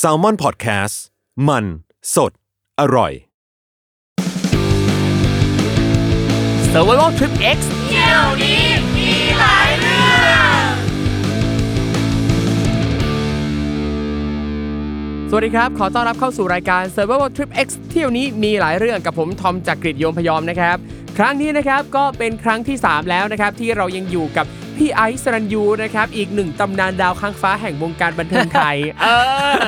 S a l ม o n PODCAST มัน สด อร่อย Survival Trip X สวัสดีครับ ขอต้อนรับเข้าสู่รายการ Survival Trip X เที่ยวนี้มีหลายเรื่องกับผมทอมจากกรีฑโยมพยอมนะครับ ครั้งนี้นะครับก็เป็นครั้งที่ 3 แล้วนะครับที่เรายังอยู่กับ พี่ไอซ์สรัญยูนะครับ อีกหนึ่งตำนานดาวค้างฟ้าแห่งวงการบันเทิงไทย เออ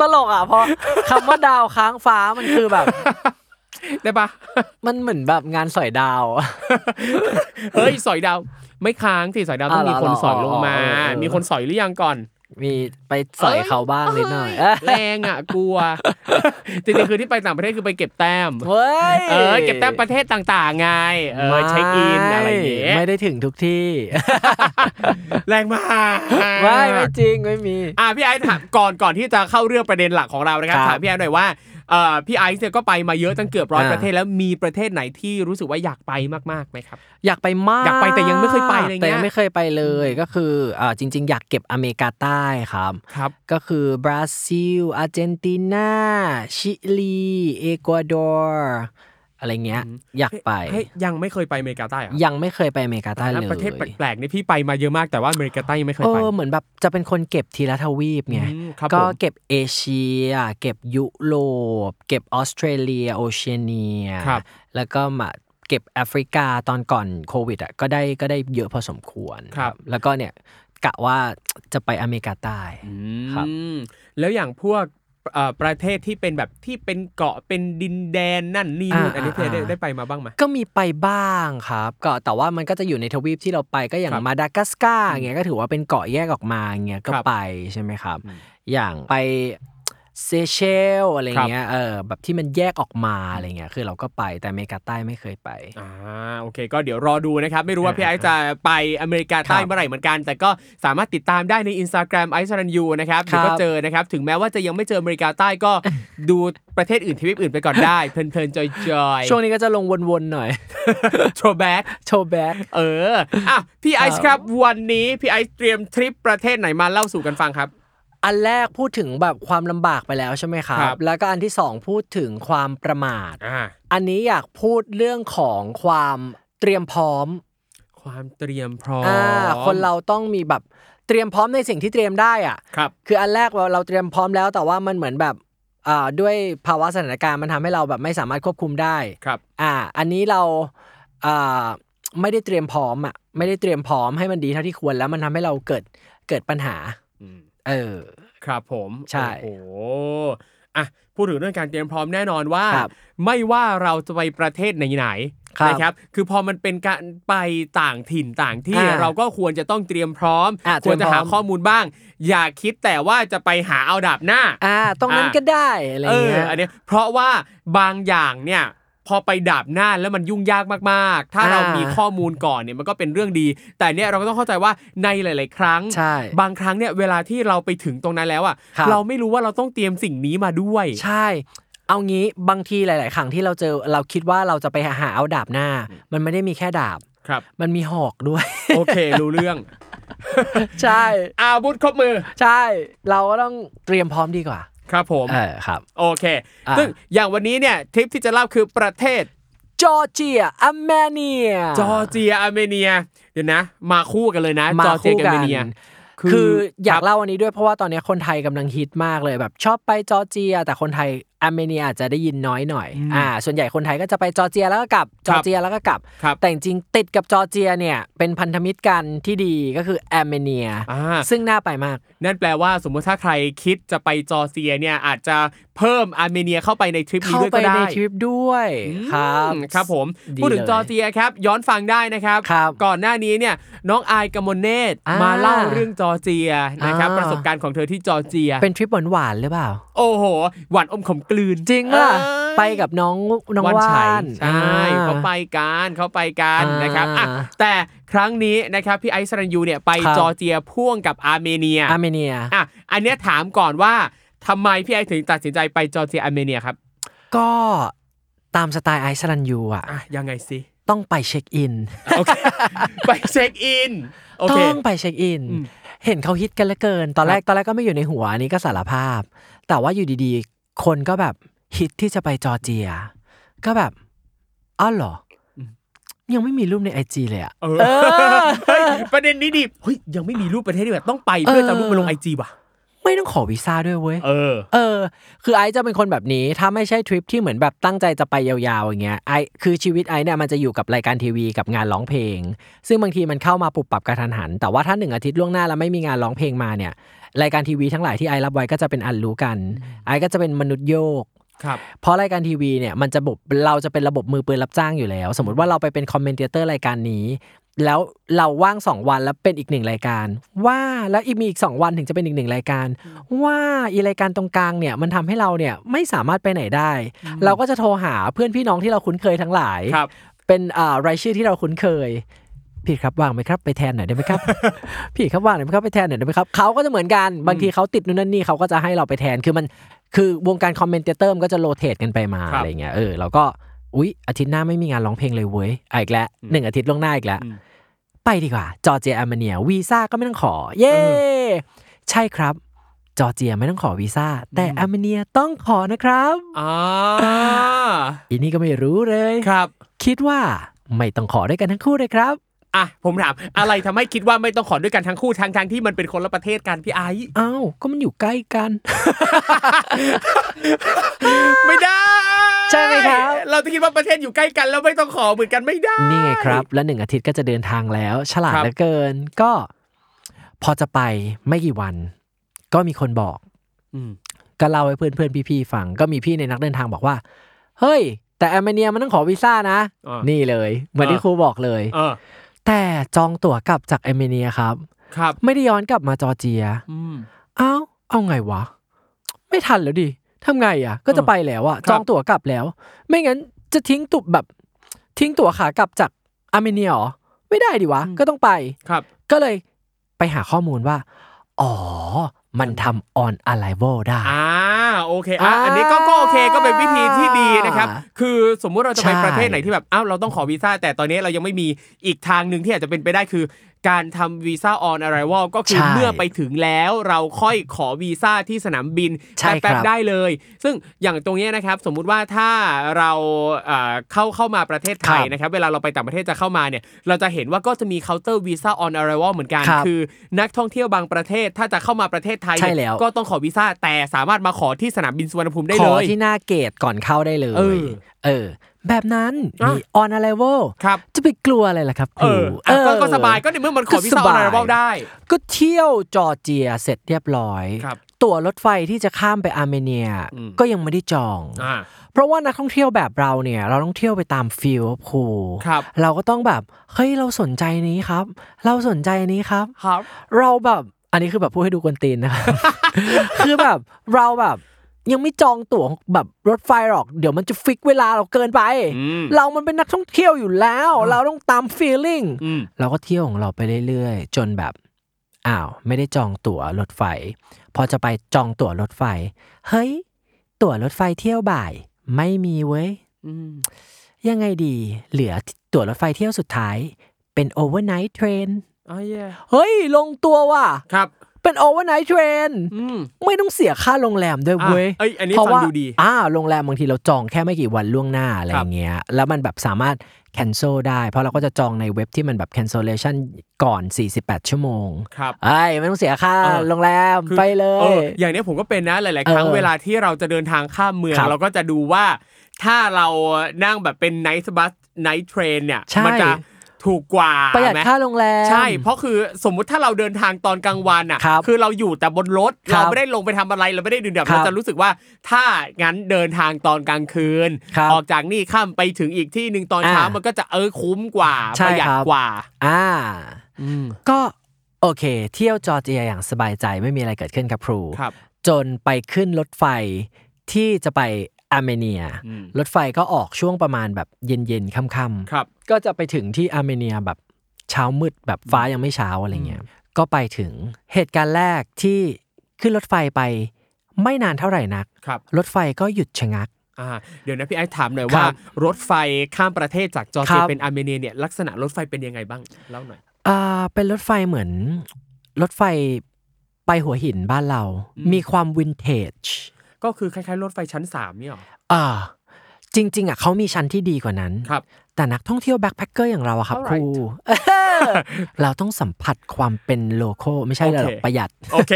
ตลกอะเพราะคำว่าดาวค้างฟ้ามันคือแบบ ได้ปะมันเหมือนแบบงานสอยดาว เฮ้ย สอยดาว ไม่ค้างสิสอยดาวต้องอะมีคนเหรอสอยลงมาอ๋อเออเออมีคนสอยหรือยังก่อน มีไปสอยเขาบ้างนิดหน่อยเอ้ยแรงอะกลัวจริงๆคือที่ไปต่างประเทศคือไปเก็บแต้มเฮ้ยเออเก็บแต้มประเทศต่างๆไงเออเช็คอินอะไรอย่างเงี้ยไม่ได้ถึงทุกที่ แรงมากไม่ไม่จริงไม่มี อะพี่ไอซ์ถามก่อนก่อนที่จะเข้าเรื่องประเด็นหลักของเรานะครับครับถามพี่ไอซ์หน่อยว่าเอ่อ พี่ไอซ์เนี่ยก็ไปมาเยอะตั้งเกือบร้อยอ่าประเทศแล้วมีประเทศไหนที่รู้สึกว่าอยากไปมากๆไหมครับ อยากไปมากอยากไปแต่ยังไม่เคยไปอะไรเงี้ยแต่ยังไม่เคยไปเลยก็คืออ่าจริง ๆ อยากเก็บอเมริกาใต้ครับครับ ก็คือบราซิลอาร์เจนตินาชิลีเอกวาดอร์ อะไรเงี้ย อยากไปเฮ้ยยังไม่เคยไปอเมริกาใต้เหรอยังไม่เคยไปอเมริกาใต้แล้วเลยประเทศแปลกๆนี่พี่ไปมาเยอะมากแต่ว่าอเมริกาใต้ยังไม่เคยเอไปอเหมือนแบบจะเป็นคนเก็บทีละทวีปไงอืมครับก็ผมเก็บเอเชีย เก็บยุโรปเก็บออสเตรเลียโอเชียเนียครับแล้วก็มาเก็บแอฟริกาตอนก่อนโควิดอะก็ได้ก็ได้เยอะพอสมควรครับ แล้วก็เนี่ยกะว่าจะไปอเมริกาใต้ครับอืมแล้วอย่างพวกเอ่อ ประเทศที่เป็นแบบที่เป็นเกาะเป็นดินแดนนั่นนี่นู่นอันนี้พี่ได้ได้ไปมาบ้างไหมก็มีไปบ้างครับก็แต่ว่ามันก็จะอยู่ในทวีปที่เราไปก็อย่างครับมาดากัสการ์เงี้ยก็ถือว่าเป็นเกาะแยกออกมาเงี้ยก็ครับไปใช่ไหมครับอืมอย่างไป เซเชลอะไรเงี้ยเออแบบที่มันแยกออกมาอะไรเงี้ยคือเราก็ไปแต่อเมริกาใต้ไม่เคยไปอ่าโอเค ก็เดี๋ยวรอดูนะครับ ไม่รู้ว่าพี่ไอซ์จะไปอเมริกาใต้ครับเมื่อไหร่เหมือนกัน แต่ก็สามารถติดตามได้ใน Instagram ไอซ์ศรัณยูนะครับครับเดี๋ยวก็เจอนะครับ ถึงแม้ว่าจะยังไม่เจออเมริกาใต้ก็ดูประเทศอื่นทวีปอื่นไปก่อนได้เพลินๆ joy ๆช่วงนี้ก็จะลงวนๆหน่อย throwback throwback เอออะพี่ไอซ์ครับวันนี้พี่ไอซ์เตรียมทริปประเทศไหนมาเล่าสู่กันฟังครับ อันแรกพูดถึงแบบความลำบากไปแล้วใช่ไหมครับ ครับ แล้วก็อันที่สองพูดถึงความประมาท อ่าอันนี้อยากพูดเรื่องของความเตรียมพร้อมความเตรียมพร้อมอ่าคนเราต้องมีแบบเตรียมพร้อมในสิ่งที่เตรียมได้อะ ครับ คืออันแรกเราเราเตรียมพร้อมแล้วแต่ว่ามันเหมือนแบบอ่าด้วยภาวะสถานการณ์มันทำให้เราแบบไม่สามารถควบคุมได้ครับอ่าอันนี้เราอ่าไม่ได้เตรียมพร้อมอะไม่ได้เตรียมพร้อมให้มันดีเท่าที่ควรแล้วมันทำให้เราเกิดเกิดปัญหา อืม เออ ครับผมใช่ โอ้โหอะพูดถึงเรื่องการเตรียมพร้อมแน่นอนว่า ครับไม่ว่าเราจะไปประเทศไหนครับๆนะครับ คือพอมันเป็นการไปต่างถิ่นต่างที่อ่าเราก็ควรจะต้องเตรียมพร้อม อะควรจะหาเตรียมพร้อมข้อมูลบ้าง อย่าคิดแต่ว่าจะไปหาเอาดาบหน้า อ่าตรงนั้นอ่าก็ได้อะไรเออเงี้ย อันเนี้ยเพราะว่าบางอย่างเนี่ย พอไปดาบหน้าแล้วมันยุ่งยากมากๆ ถ้าอ่าเรามีข้อมูลก่อนเนี่ยมันก็เป็นเรื่องดี แต่เนี่ยเราก็ต้องเข้าใจว่าในหลาย ๆ ครั้งใช่บางครั้งเนี่ยเวลาที่เราไปถึงตรงนั้นแล้วอะครับเราไม่รู้ว่าเราต้องเตรียมสิ่งนี้มาด้วย ใช่ เอางี้บางทีหลาย ๆ ครั้งที่เราเจอเราคิดว่าเราจะไปหาเอาดาบหน้า มันไม่ได้มีแค่ดาบครับ มันมีหอกด้วย โอเครู้เรื่อง ใช่ อาวุธครบมือ ใช่ เราก็ต้องเตรียมพร้อมดีกว่า ครับผมเออครับ โอเคอ่าซึ่งอย่างวันนี้เนี่ยทริปที่จะเล่าคือประเทศจอร์เจียอาร์เมเนีย จอร์เจียอาร์เมเนีย เดี๋ยวนะ มาคู่กันเลยนะมาจอร์เจียคู่กับกัอาร์เมเนียคืออยากครับเล่าอันนี้ด้วยเพราะว่าตอนนี้คนไทยกำลังฮิตมากเลยแบบชอบไปจอร์เจีย แต่คนไทยอาร์เมเนียอาจจะได้ยินน้อยหน่อยอืมอ่า ส่วนใหญ่คนไทยก็จะไปจอร์เจียแล้วก็กลับ จอร์เจียแล้วก็กลับครับแต่จริงๆติดกับจอร์เจียเนี่ยเป็นพันธมิตรกันที่ดีก็คืออาร์เมเนียอ่าซึ่งน่าไปมาก นั่นแปลว่าสมมุติถ้าใครคิดจะไปจอร์เจียเนี่ยอาจจะเพิ่มอาร์เมเนียเข้าไปในทริปนี้เข้าด้วยไปก็ได้ในทริปด้วยครับอืมครับผมดีพูดถึงเลยจอร์เจียครับย้อนฟังได้นะครับครับ ก่อนหน้านี้เนี่ยน้องอายกมลเนตรอ่ามาเล่าเรื่องจอร์เจียนะครับอ่าประสบการณ์ของเธอที่จอร์เจีย เป็นทริปหวานๆหรือเปล่า โอ้โหหวานอมขมกลืน จริงป่ะเอ้ยไปกับน้องน้องวันว่าชัยนใช่เขาไปกันเขาไปกันนะครับอะแต่ครั้งนี้นะครับพี่ไอซ์ศรัณยูเนี่ยไปครับจอร์เจียพ่วงกับอาร์เมเนียอาร์เมเนียอะอันเนี้ยถามก่อนว่าทำไมพี่ไอซ์ถึงตัดสินใจไปจอร์เจียอาร์เมเนียครับ ก็ตามสไตล์ไอซ์ศรัณยูอะอะยังไงสิต้องไปเช็คอินโอเคไปเช็คอินโอเคต้องไปเช็คอินอืมเห็นเขาฮิตกันเหลือเกิน ตอนแรกครับตอนแรกก็ไม่อยู่ในหัวอันนี้ก็สารภาพ แต่ว่าอยู่ดีๆ คนก็แบบฮิตที่จะไปจอร์เจีย ก็แบบอ้าวเหรออยังไม่มีรูปใน IG เลยอะเออเฮ้ยประเด็นนี้ดีเฮ้ยยังไม่มีรูปประเทศดีกว่าต้องไปเพื่อจะเอารูปมาลงไอจีว่ะไม่ต้องขอวีซ่าด้วยเว้ย เออ เออ คือไอซ์จะเป็นคนแบบนี้ ถ้าไม่ใช่ทริปที่เหมือนแบบตั้งใจจะไปยาวๆอย่างเงี้ย ไอซ์คือชีวิตไอซ์เนี่ยมันจะอยู่กับรายการทีวีกับงานร้องเพลง ซึ่งบางทีมันเข้ามาปรับปรับกระทันหัน แต่ว่าถ้าหนึ่งอาทิตย์ล่วงหน้าแล้วไม่มีงานร้องเพลงมาเนี่ย รายการทีวีทั้งหลายที่ไอซ์รับไว้ก็จะเป็นอันรู้กัน ไอซ์ก็จะเป็นมนุษย์โยกครับเพราะรายการทีวีเนี่ยมันจะบบเราจะเป็นระบบมือปืนรับจ้างอยู่แล้ว สมมติว่าเราไปเป็นคอมเมนเตอร์รายการนี้ แล้วเราว่างสองวันแล้วเป็นอีกหนึ่งรายการ ว่าแล้วอีกมีอีกสองวันถึงจะเป็นอีกหนึ่งรายการ ว่าอีรายการตรงกลางเนี่ยมันทำให้เราเนี่ยไม่สามารถไปไหนได้ เราก็จะโทรหาเพื่อนพี่น้องที่เราคุ้นเคยทั้งหลายครับเป็นอ่ารายชื่อที่เราคุ้นเคย พี่ครับว่างไหมครับไปแทนหน่อยได้ไหมครับ พี่ครับว่างหน่อยไหมครับไปแทนหน่อยได้ไหมครับเขาก็จะเหมือนกันบางทีเขาติดนู่นนั่นนี่เขาก็จะให้เราไปแทนคือมันคือวงการ commentator มันก็จะ rotate กันไปมาครับอะไรเงี้ยเออเราก็อุ๊ยอาทิตย์หน้าไม่มีงานร้องเพลงเลยเว้ยอะอีกแล้วหนึ่งอาทิตย์ล่วงหน้าอีกแล้วอืมไปดีกว่า จอร์เจียอาร์เมเนียวีซ่าก็ไม่ต้องขอ เย้ใช่ครับ จอร์เจียไม่ต้องขอวีซ่าแต่อาร์เมเนียต้องขอนะครับอ่าอีนี่ก็ไม่รู้เลยครับ คิดว่าไม่ต้องขอด้วยกันทั้งคู่เลยครับ อะผมถามอะไรทำให้คิดว่าไม่ต้องขอด้วยกันทั้งคู่ทั้งทงๆที่มันเป็นคนละประเทศกันพี่ไอซ์อ้าวก็มันอยู่ใกล้กัน ไม่ได้ใช่ไหมครับ เราจะคิดว่าประเทศอยู่ใกล้กันแล้วไม่ต้องขอเหมือนกันไม่ได้ นี่ไงครับ แล้วหนึ่งอาทิตย์ก็จะเดินทางแล้ว ฉลาดครับเหลือเกิน ก็ พอจะไปไม่กี่วัน ก็มีคนบอกอืมก็เล่าให้เพื่อนเพื่อนๆพี่ๆฟังก็มีพี่ในนักเดินทางบอกว่า เฮ้ย แต่อาร์เมเนียมันต้องขอวีซ่านะอ่านี่เลย เหมือนที่อ่าครูบอกเลยเออ แต่จองตั๋วกลับจากอาร์เมเนียครับ ครับ ไม่ได้ย้อนกลับมาจอร์เจียอืม อ้าวเอาไงวะ ไม่ทันแล้วดิทำไงอะ ก็จะไปแล้วอะครับจองตั๋วกลับแล้ว ไม่งั้นจะทิ้งตุบแบบ ทิ้งตั๋วขากลับจากอาร์เมเนียเหรอไม่ได้ดิวะ ก็ต้องไป ครับ ก็เลยไปหาข้อมูลว่า อ๋อ มันทำ on arrival ได้ อ่าโอเคอะอ่าอันนี้ก็ก็โอเคก็เป็นวิธีที่ดีนะครับ คือสมมุติเราจะไปใช่ประเทศไหนที่แบบอ้าวเราต้องขอวีซ่าแต่ตอนนี้เรายังไม่มีอีกทางหนึ่งที่อาจจะเป็นไปได้คือการทำวีซ่า on arrival ก็คือใช่เมื่อไปถึงแล้วเราค่อยขอวีซ่าที่สนามบินใช่ครับแป๊บๆได้เลย ซึ่งอย่างตรงเนี้ยนะครับ สมมุติว่าถ้าเราเอ่อเข้าเข้ามาประเทศไทยครับนะครับ เวลาเราไปต่างประเทศจะเข้ามาเนี่ย เราจะเห็นว่าก็จะมีเคาน์เตอร์วีซ่า on arrival เหมือนกันครับคือนักท่องเที่ยวบางประเทศถ้าจะเข้ามาประเทศไทยใช่เนี่ยแล้วก็ต้องขอวีซ่าแต่สามารถมาขอที่สนามบินสุวรรณภูมิได้ขเลอยที่หน้า gate ก่อนเข้าได้เลย เออเออ แบบนั้นอะมี on arrival ครับจะไปกลัวอะไรล่ะครับคเอออะก็เออก็สบายก็ในเมื่อมันขอวีซ่าก็ส on บาย arrival ได้ ก็เที่ยวจอร์เจียเสร็จเรียบร้อยครับตั๋วรถไฟที่จะข้ามไปอาร์เมเนียอืมก็ยังไม่ได้จองอ่าเพราะว่านักท่องเที่ยวแบบเราเนี่ย เราต้องเที่ยวไปตาม feel ครูครับเราก็ต้องแบบเฮ้ยเราสนใจนี้ครับ เราสนใจนี้ครับครับเราแบบอันนี้คือแบบพูดให้ดูกวนตีนนะครับคือแบบเราแบบ ยังไม่จองตั๋วแบบรถไฟหรอก เดี๋ยวมันจะฟิกเวลาเราเกินไปอืมเรามันเป็นนักท่องเที่ยวอยู่แล้ว เราต้องตามฟีลลิ่งอืมเราก็เที่ยวของเราไปเรื่อยๆ จนแบบอ้าวไม่ได้จองตั๋วรถไฟ พอจะไปจองตั๋วรถไฟ เฮ้ย ตั๋วรถไฟเที่ยวบ่าย ไม่มีเว้ยอืมยังไงดี เหลือตั๋วรถไฟเที่ยวสุดท้าย เป็น overnight train อ๋อเย่เฮ้ย ลงตัวว่ะครับไป เป็น overnight train อืมไม่ต้องเสียค่าโรงแรมด้วยอะเว้ยเอ้ยอันนี้เพราะฟังว่าดูดีอ่าโรงแรมบางทีเราจองแค่ไม่กี่วันล่วงหน้าอะไรครับเงี้ยแล้วมันแบบสามารถ cancel ได้ เพราะเราก็จะจองในเว็บที่มันแบบ cancellation ก่อน 48 ชั่วโมง ครับเอ้ยไม่ต้องเสียค่าเออโรงแรมคือไปเลย เอออย่างเนี้ยผมก็เป็นนะหลาย ๆ ครั้งเออเวลาที่เราจะเดินทางข้ามเมืองครับเราก็จะดูว่าถ้าเรานั่งแบบเป็น night bus night train เนี่ยใช่มันจะ ถูกกว่าประหยัดไหมค่าโรงแรมใช่ เพราะคือสมมุติถ้าเราเดินทางตอนกลางวันอะครับคือเราอยู่แต่บนรถครับเราไม่ได้ลงไปทำอะไรเราไม่ได้ดื่มด่ำครับเราจะรู้สึกว่าถ้างั้นเดินทางตอนกลางคืนครับออกจากนี่ข้ามไปถึงอีกที่หนึ่งตอนเช้าอ่ามัมันก็จะเออคุ้มกว่าใช่ประหยัดครับกว่า อ่าอืมก็โอเค เที่ยวจอร์เจียอย่างสบายใจไม่มีอะไรเกิดขึ้นครับครูครับจนไปขึ้นรถไฟที่จะไป อาร์เมเนียอืมรถไฟก็ออกช่วงประมาณแบบเย็นๆค่ำๆครับก็จะไปถึงที่อาร์เมเนียแบบเช้ามืดแบบฟ้ายังไม่เช้าอะไรเงี้ยก็ไปถึงเหตุการณ์แรกที่ขึ้นรถไฟไปไม่นานเท่าไหร่นักครับรถไฟก็หยุดชะงักอ่าเดี๋ยวนะพี่ไอซ์ถามหน่อยครับว่ารถไฟข้ามประเทศจากจอร์เจียครับเป็นอาร์เมเนียเนี่ยลักษณะรถไฟเป็นยังไงบ้างเล่าหน่อยอ่าเป็นรถไฟเหมือนรถไฟไปหัวหินบ้านเราอืมมีความวินเทจ ก็คือคล้ายๆรถไฟชั้นสามเนี่ยหรออ่าจริง ๆอะเขามีชั้นที่ดีกว่านั้นครับ แต่นักท่องเที่ยว backpacker อย่างเราอะครับครูเราต้องสัมผัสความเป็น local ไม่ใช่เหรอโอเคประหยัดโอเค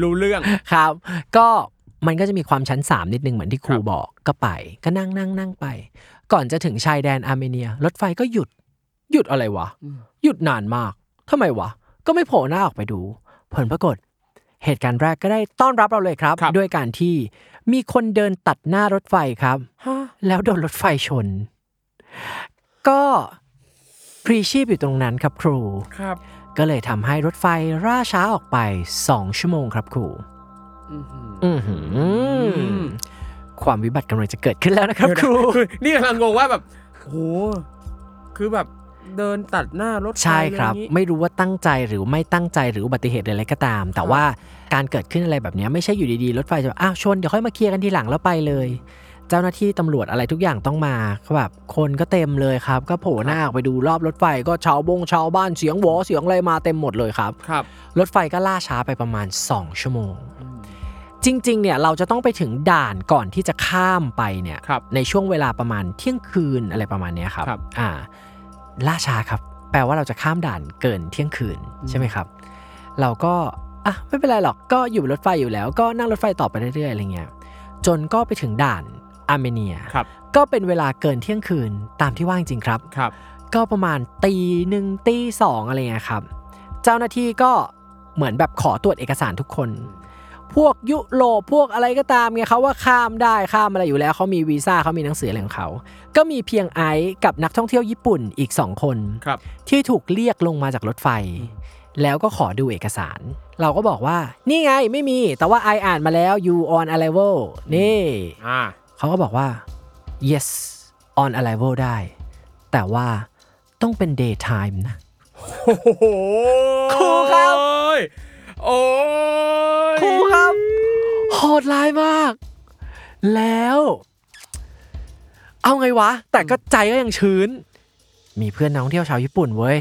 รู้เรื่องครับ ก็มันก็จะมีความชั้น 3 นิดนึงเหมือนที่ครูครับบอกก็ไป ก็นั่งนั่งนั่งไป ก่อนจะถึงชายแดนอาร์เมเนีย รถไฟก็หยุด หยุดอะไรวะ หยุดนานมากทำไมวะ ก็ไม่โผล่หน้าออกไปดู ผลปรากฏ เหตุการณ์แรกก็ได้ต้อนรับเราเลยครับครับ ด้วยการที่มีคนเดินตัดหน้ารถไฟครับแล้วโดนรถไฟชน ก็พรีชีพอยู่ตรงนั้นครับครูครับ ก็เลยทำให้รถไฟล่าช้าออกไป2ชั่วโมงครับครูอื้อหืออือหือมความวิบัติกำลังจะเกิดขึ้นแล้วนะครับครูคือนี่กำลังงงว่าแบบโหคือแบบ เดินตัดหน้ารถไฟใช่ครับเลยอย่างงี้ไม่รู้ว่าตั้งใจหรือไม่ตั้งใจหรืออุบัติเหตุอะไรก็ตาม แต่ว่าการเกิดขึ้นอะไรแบบเนี้ยไม่ใช่อยู่ดีๆ รถไฟจะอ้าวชนเดี๋ยวค่อยมาเคลียร์กันทีหลังแล้วไปเลย เจ้าหน้าที่ตำรวจอะไรทุกอย่างต้องมาก็แบบคนก็เต็มเลยครับ ก็โผล่หน้าออกไปดูรอบรถไฟก็ชาวบงชาวบ้านเสียงหวอเสียงอะไรมาเต็มหมดเลยครับครับ รถไฟก็ล่าช้าไปประมาณ 2 ชั่วโมงจริงๆ เนี่ยเราจะต้องไปถึงด่านก่อนที่จะข้ามไปเนี่ยครับในช่วงเวลาประมาณเที่ยงคืนอะไรประมาณเนี้ยครับครับอ่า ล่าช้าครับ แปลว่าเราจะข้ามด่านเกินเที่ยงคืนใช่ไหมครับ เราก็อะไม่เป็นไรหรอกก็อยู่บนรถไฟอยู่แล้ว ก็นั่งรถไฟต่อไปเรื่อยๆอะไรเงี้ยจนก็ไปถึงด่านอาร์เมเนียครับก็เป็นเวลาเกินเที่ยงคืนตามที่ว่าจริงๆครับครับ ก็ประมาณตีหนึ่งตีสองอะไรเงี้ยครับ เจ้าหน้าที่ก็เหมือนแบบขอตรวจเอกสารทุกคน พวกยุโรปพวกอะไรก็ตามไงเขาว่าข้ามได้ข้ามอะไรอยู่แล้วเขามีวีซ่าเขามีหนังสืออะไรของเขาก็มีเพียงไอซ์กับนักท่องเที่ยวญี่ปุ่นอีกสองคนครับที่ถูกเรียกลงมาจากรถไฟ แล้วก็ขอดูเอกสาร เราก็บอกว่านี่ไงไม่มี แต่ว่าไออ่านมาแล้ว you on arrival นี่อ่าเขาก็บอกว่า yes on arrival ได้ แต่ว่าต้องเป็น daytime นะโอ้โหครูครับ โอ้ยครูครับ โหดร้ายมาก แล้ว เอาไงวะ แต่ก็ใจก็ยังชื้น มีเพื่อนนักท่องเที่ยวชาวญี่ปุ่นเว้ย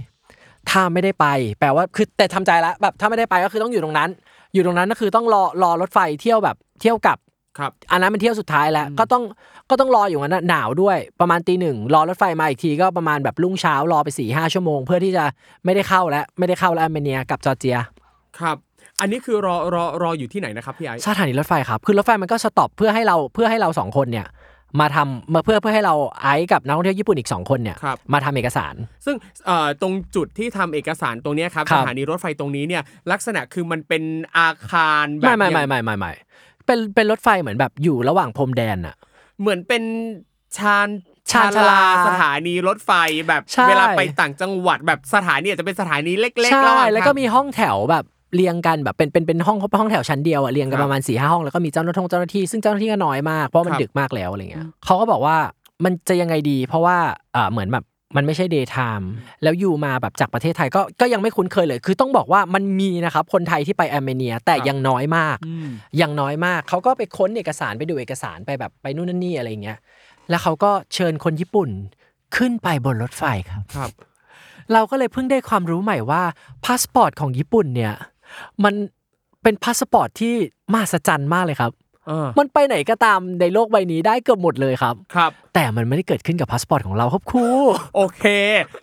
ถ้าไม่ได้ไป แปลว่าคือแต่ทำใจแล้วแบบถ้าไม่ได้ไปก็คือต้องอยู่ตรงนั้น อยู่ตรงนั้นก็คือต้องรอรอรถไฟเที่ยวแบบเที่ยวกลับครับอันนั้นเป็นเที่ยวสุดท้ายแล้วก็ต้องก็ต้องรออยู่งั้นนะหนาวด้วยประมาณตีหนึ่งรอรถไฟมาอีกทีก็ประมาณแบบรุ่งเช้ารอไปสี่ห้าชั่วโมง เพื่อที่จะไม่ได้เข้าแล้วไม่ได้เข้าแล้วอาร์เมเนียกับจอร์เจีย ครับ อันนี้คือรอรอรออยู่ที่ไหนนะครับพี่ไอซ์ถานีรถไฟครับ คือรถไฟมันก็ stop เพื่อให้เราเพื่อให้เราสองคนเนี่ยมาทำมาเพื่อเพื่อให้เราไอซ์กับนักท่องเที่ยวญี่ปุ่นอีกสองคนเนี่ยครับมาทำเอกสาร ซึ่งเอ่อตรงจุดที่ทำเอกสารตรงเนี้ยครับครับสถานีรถไฟตรงนี้เนี่ยลักษณะคือมันเป็นอาคารแบบไม่ไม่ไม่อย่างไม่ไม่ไม่เป็นเป็นรถไฟเหมือนแบบอยู่ระหว่างพรมแดนอะเหมือนเป็นชานชานชาลาสถานีรถไฟแบบใช่เวลาไปต่างจังหวัดแบบสถานีอาจจะเป็นสถานีเล็กๆใช่ระหว่างแล้วก็ทางมีห้องแถวแบบ เรียงกันแบบเป็นเป็นเป็นห้องห้องแถวชั้นเดียวอะเรียงกัคนรับประมาณสี่ห้าห้องแล้วก็มีเจ้าหน้าที่เจ้าหน้าที่ซึ่งเจ้าหน้าที่ก็น้อยมากเพราะมันครับดึกมากแล้วอะไรเงี้ยเขาก็บอกว่ามันจะยังไงดี เพราะว่าอ่าเหมือนแบบมันไม่ใช่ day time แล้วอยู่มาแบบจากประเทศไทยก็ก็ยังไม่คุ้นเคยเลย คือต้องบอกว่ามันมีนะครับคนไทยที่ไปอาร์เมเนียแต่ยังน้อยมากอืมยังน้อยมากเขาก็ไปค้นเอกสารไปดูเอกสารไปแบบไปนู่นนั่นนี่อะไรเงี้ยแล้วเขาก็เชิญคนญี่ปุ่นขึ้นไปบนรถไฟครับครับ เราก็เลยเพิ่งได้ความรู้ใหม่ว่าพาสปอร์ตของญี่ปุ่นเนี่ย มันเป็นพาสปอร์ตที่มหัศจรรย์มากเลยครับเออมันไปไหนก็ตามในโลกใบนี้ได้เกือบหมดเลยครับครับ แต่มันไม่ได้เกิดขึ้นกับพาสปอร์ตของเราครับครูโอเค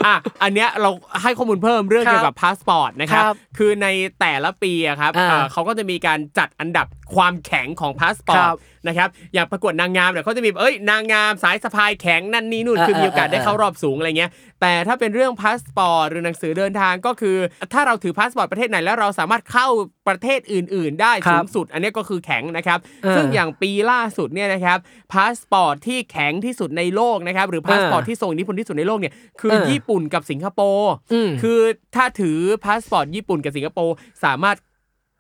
อะอันเนี้ยเราให้ข้อมูลเพิ่มเรื่องครับเกี่ยวกับพาสปอร์ตนะครับครับคือในแต่ละปีอะครับอ่าเอ่อเขาก็จะมีการจัดอันดับความแข็งของพาสปอร์ตครับ นะครับอย่างประกวดนางงามเนี่ยเขาจะมีเอ้ยนางงามสายสะพายแข็งนั่นนี่นู่นเออคือมีโอกาสเออได้เข้ารอบสูงอะไรเงี้ยแต่ถ้าเป็นเรื่องพาสปอร์ตหรือหนังสือเดินทางก็คือ ถ้าเราถือพาสปอร์ตประเทศไหนแล้วเราสามารถเข้าประเทศอื่น ๆ ได้ครับสูงสุด อันเนี้ยก็คือแข็งนะครับเออซึ่งอย่างปีล่าสุดเนี่ยนะครับพาสปอร์ตที่แข็งที่สุดในโลกนะครับหรือพาสปอร์ตเออที่ทรงอิทธิพลที่สุดในโลกเนี่ยคือเออญี่ปุ่นกับสิงคโปร์อืมคือถ้าถือพาสปอร์ตญี่ปุ่นกับสิงคโปร์สามารถ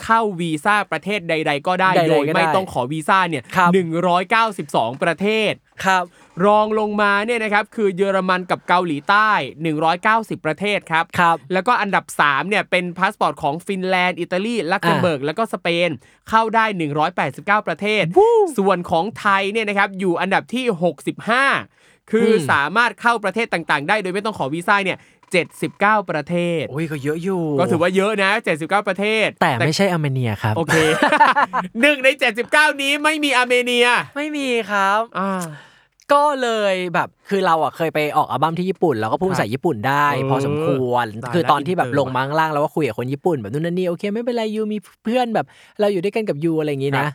เข้าวีซ่าประเทศใด ๆ ก็ได้ใดๆโดยก็ได้ไม่ต้องขอวีซ่าเนี่ยครับหนึ่งร้อยเก้าสิบสองประเทศ ครับ รองลงมาเนี่ยนะครับคือเยอรมันกับเกาหลีใต้ 190 ประเทศครับ ครับ แล้วก็อันดับ3เนี่ยเป็นพาสปอร์ตของฟินแลนด์ อิตาลี ลักเซมเบิร์ก แล้วก็สเปน เข้าได้ 189 ประเทศ ส่วนของไทยเนี่ยนะครับอยู่อันดับที่ 65 คืออืมสามารถเข้าประเทศต่างๆ ได้โดยไม่ต้องขอวีซ่าเนี่ย79 ประเทศ โอ้ยก็เยอะอยู่ ก็ถือว่าเยอะนะ 79 ประเทศ แต่ไม่ใช่อาร์เมเนียครับ โอเคหนึ่งใน 79 นี้ไม่มีอาร์เมเนีย ไม่มีครับอ่าก็เลยแบบคือเราอะเคยไปออกอัลบั้มที่ญี่ปุ่นแล้วก็พูดภาษาญี่ปุ่นได้เออพอสมควรตายคือตอนที่แบบแล้วลงมาข้างล่างแล้วก็คุยกับคนญี่ปุ่นแบบนู่นนั่นนี่โอเคไม่เป็นไร you มีเพื่อนแบบ เราอยู่ด้วยกันกับ you อะไรอย่างงี้นะครับ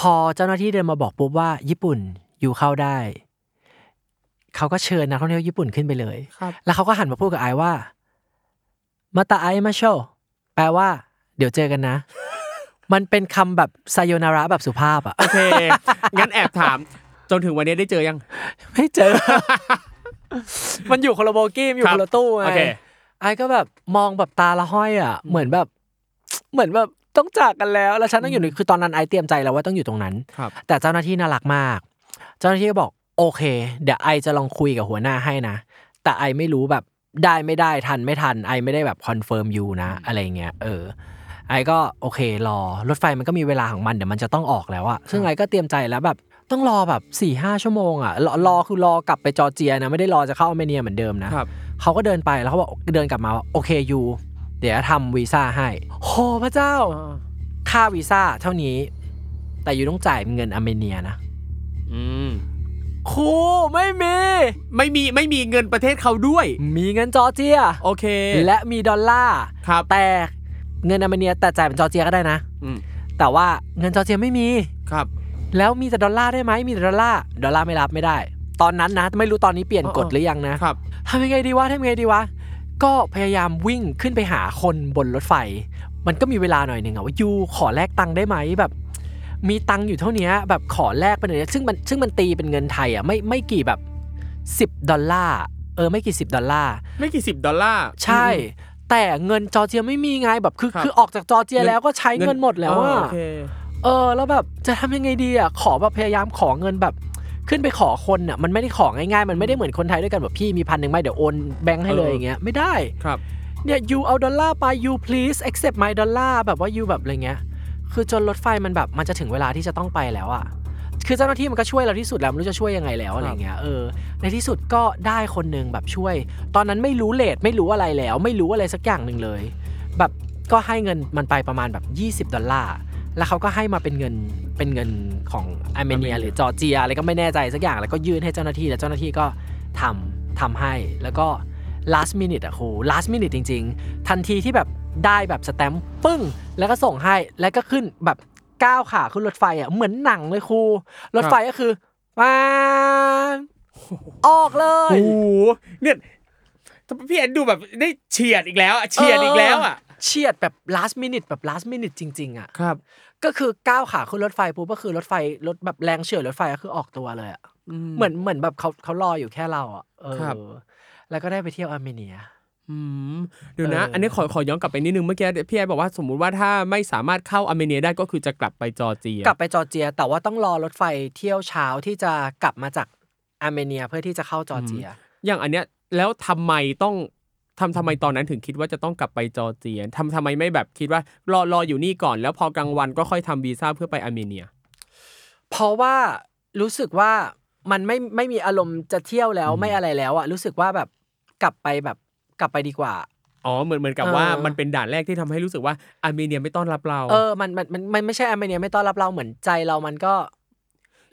พอเจ้าหน้าที่เดินมาบอกปุ๊บว่าญี่ปุ่นยูเข้าได้ เขาก็เชิญนักท่องเที่ยวญี่ปุ่นขึ้นไปเลยครับแล้วเขาก็หันมาพูดกับไอซ์ว่า มาตาไอมาโช แปลว่า เดี๋ยวเจอกันนะ มันเป็นคำแบบไซโยนาระแบบสุภาพอะ โอเค งั้นแอบถาม จนถึงวันนี้ได้เจอยัง ไม่เจอ มันอยู่คนละโบกี้มันอยู่ครับคนละตู้ไงโอเคไอ้ก็แบบมองแบบตาละห้อยอะ เหมือนแบบ เหมือนแบบต้องจากกันแล้ว แล้วฉันต้องอยู่ในคือตอนนั้นไอซ์เตรียมใจแล้วว่าต้องอยู่ตรงนั้นครับแต่เจ้าหน้าที่น่ารักมาก เจ้าหน้าที่ก็บอก โอเค เดี๋ยว I จะลองคุยกับหัวหน้าให้นะ แต่ I ไม่รู้แบบได้ไม่ได้ทันไม่ทัน I ไม่ได้แบบ confirm you นะ อะไรเงี้ยเออไอซ์ก็โอเครอรถไฟมันก็มีเวลาของมันเดี๋ยวมันจะต้องออกแล้วอะซึ่งไอซ์ก็เตรียมใจแล้วแบบต้องรอแบบสี่ห้าชั่วโมงอะรอรอคือรอกลับไปจอร์เจียนะไม่ได้รอจะเข้าอาร์เมเนียเหมือนเดิมนะครับเขาก็เดินไปแล้วเขาบอกเดินกลับมาว่าโอเค you เดี๋ยวทำวีซ่าให้โหพระเจ้า ค่าวีซ่าเท่านี้ แต่ you ต้องจ่ายเงินอาร์เมเนียนะ อืม ครูไม่มี ไม่มีไม่มีเงินประเทศเขาด้วย มีเงินจอร์เจีย โอเค และมีดอลลาร์ครับแต่เงินอาร์เมเนียแต่จ่ายเป็นจอร์เจียก็ได้นะอืมแต่ว่าเงินจอร์เจียไม่มีครับ แล้วมีแต่ดอลลาร์ได้ไหมมีแต่ดอลลาร์ดอลลาร์ไม่รับไม่ได้ ตอนนั้นนะไม่รู้ตอนนี้เปลี่ยนกฎหรือยังนะครับทำยังไงดีวะทำยังไงดีวะก็พยายามวิ่งขึ้นไปหาคนบนรถไฟ มันก็มีเวลาหน่อยหนึ่งอะว่า you ขอแลกตังค์ได้ไหมแบบ มีตังค์อยู่เท่านี้แบบขอแลกเป็นอะไรซึ่งมันซึ่งมันตีเป็นเงินไทยอะไม่ไม่กี่แบบสิบ10 ดอลลาร์เออไม่กี่สิบดอลลาร์ไม่กี่สิบดอลลาร์ใช่ แต่เงินจอร์เจียไม่มีไงแบบคือครับคือออกจากจอร์เจียแล้วก็ใช้เงินหมดแล้วอ๋ออะโอเคเออแล้วแบบจะทำยังไงดีอะขอแบบพยายามขอเงินแบบขึ้นไปขอคนอะมันไม่ได้ของง่ายๆ มันไม่ได้เหมือนคนไทยด้วยกันแบบพี่มีพันหนึ่งไหมเดี๋ยวโอนแบงค์ให้เลยเอออย่างเงี้ยไม่ได้ครับเนี่ยยูเอาดอลลาร์ไป you please accept my dollar แบบว่ายูแบบอะไรเงี้ย คือจนรถไฟมันแบบมันจะถึงเวลาที่จะต้องไปแล้วอะคือเจ้าหน้าที่มันก็ช่วยเราที่สุดแล้วไม่รู้จะช่วยยังไงแล้วอะไรเงี้ยเออในที่สุดก็ได้คนหนึ่งแบบช่วย ตอนนั้นไม่รู้เลทไม่รู้อะไรแล้ว ไม่รู้อะไรสักอย่างหนึ่งเลย แบบก็ให้เงินมันไปประมาณแบบ 20 ดอลลาร์แล้วเขาก็ให้มาเป็นเงินเป็นเงินของอาร์เมเนีย หรือจอร์เจียอะไรก็ไม่แน่ใจสักอย่างแล้วก็ยื่นให้เจ้าหน้าที่แล้วเจ้าหน้าที่ก็ทำทำให้แล้วก็ last minute อะครู last minute จริง ๆ ทันทีที่แบบ ได้แบบสแตมป์ปึ้ง แล้วก็ส่งให้แล้วก็ขึ้นแบบก้าวขาขึ้นรถไฟอะเหมือนหนังเลยครูรถไฟก็คือมาออกเลยโอ้โหเนี่ยพี่แอนดูแบบได้เฉียดอีกแล้วอะเฉียดอีกแล้วอะเฉียดแบบ last minute แบบ last minute จริง ๆอะครับ ก็คือก้าวขาขึ้นรถไฟปุ๊บก็คือรถไฟรถแบบแรงเฉื่อยรถไฟก็คือออกตัวเลยอะเหมือนเหมือนแบบเขาเขารออยู่แค่เราอะเออครับแล้วก็ได้ไปเที่ยวอาร์เมเนียอืม เดี๋ยวนะเอออัอันนี้ขอขอย้อนกลับไปนิดนึงเมื่อกี้พี่แอนบอกว่าสมมุติว่าถ้าไม่สามารถเข้าอาร์เมเนียได้ก็คือจะกลับไปจอร์เจีย กลับไปจอร์เจีย แต่ว่าต้องรอรถไฟเที่ยวเช้าที่จะกลับมาจากอาร์เมเนียเพื่อที่จะเข้าจอร์เจีย อย่างอันเนี้ยแล้วทำไมต้องทำทำไมตอนนั้นถึงคิดว่าจะต้องกลับไปจอร์เจียทำทำไมไม่แบบคิดว่ารอรออยู่นี่ก่อน แล้วพอกลางวันก็ค่อยทำวีซ่าเพื่อไปอาร์เมเนีย เพราะว่ารู้สึกว่ามันไม่ไม่มีอารมณ์จะเที่ยวแล้วไม่อะไรแล้วอะรู้สึกว่าแบบกลับไปแบบ กลับไปดีกว่า อ๋อเหมือนเหมือนกับเออว่ามันเป็นด่านแรกที่ทำให้รู้สึกว่าอาร์เมเนียไม่ต้อนรับเรา เออมันมันมันมันไม่ใช่อาร์เมเนียไม่ต้อนรับเราเหมือนใจเรามันก็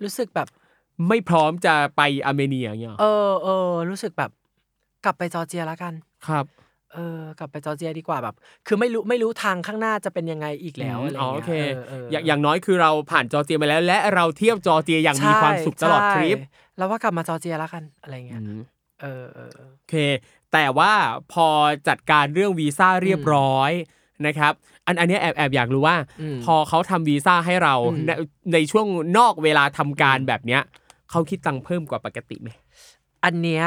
รู้สึกแบบ ไม่พร้อมจะไปอาร์เมเนียอย่างเงี้ยเออเออรู้สึกแบบ กลับไปจอร์เจียแล้วกัน ครับเออกลับไปจอร์เจียดีกว่าแบบ คือไม่รู้ไม่รู้ทางข้างหน้าจะเป็นยังไงอีกแล้วอะไรอ๋อเงี้โอยเคเอออย่างอย่างน้อยคือเราผ่านจอร์เจียมาแล้ว และเราเที่ยวจอร์เจียอย่างมีความสุขตลอดทริปใช่แล้วว่ากลับมาจอร์เจียแล้วกันอะไรเงี้ยอืมเออเออโอเค แต่ว่าพอจัดการเรื่องวีซ่าเรียบร้อยนะครับอันอันเนี้ยแอบแอบอยากรู้ว่าอืมพอเขาทำวีซ่าให้เราอืมในในช่วงนอกเวลาทำการแบบเนี้ยเขาคิดตังค์เพิ่มกว่าปกติไหมอันเนี้ย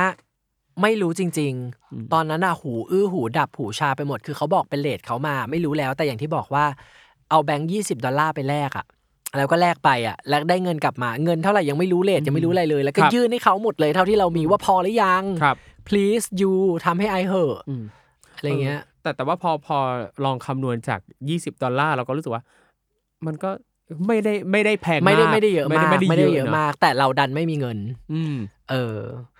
ไม่รู้จริงอืมๆตอนนั้นอะหูอื้อหูดับหูชาไปหมด คือเขาบอกเป็นเลทเขามาไม่รู้แล้วแต่อย่างที่บอกว่าเอาแบงค์ยี่สิบดอลลาร์ไปแลกอะแล้วก็แลกไปอะแล้วได้เงินกลับมาเงินเท่าไหร่ยังไม่รู้เลทยังไม่รู้อะไรเลย แล้วก็ยื่นให้เขาหมดเลยเท่าที่เรามีว่าพอหรือยังครับ please you ทำให้ไอเหอะอืมอะไรเงี้ย แต่แต่ว่าพอพอลองคำนวณจาก 20 ดอลลาร์เราก็รู้สึกว่า มันก็ไม่ได้ไม่ได้แพงไม่ได้ากไม่ได้เยอะมาก ไม่ได้ไม่ได้เยอะนมาก แต่เราดันไม่มีเงิน อืมเออ